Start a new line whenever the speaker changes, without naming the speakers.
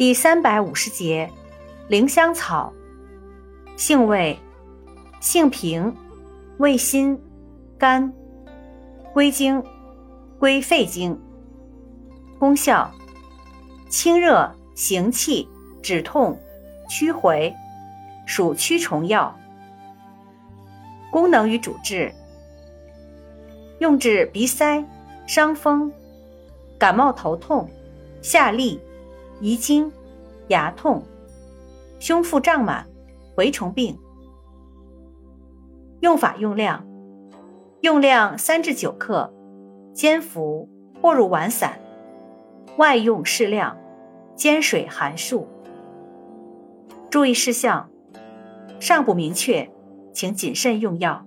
第三百五十节，灵香草，性味，性平，味辛，甘，归经，归肺经。功效，清热行气，止痛，驱回，属驱虫药。功能与主治，用治鼻塞、伤风、感冒头痛、下痢。遗精、牙痛、胸腹胀满、蛔虫病。用法用量：用量三至九克，煎服或入丸散，外用适量，煎水含漱。注意事项：尚不明确，请谨慎用药。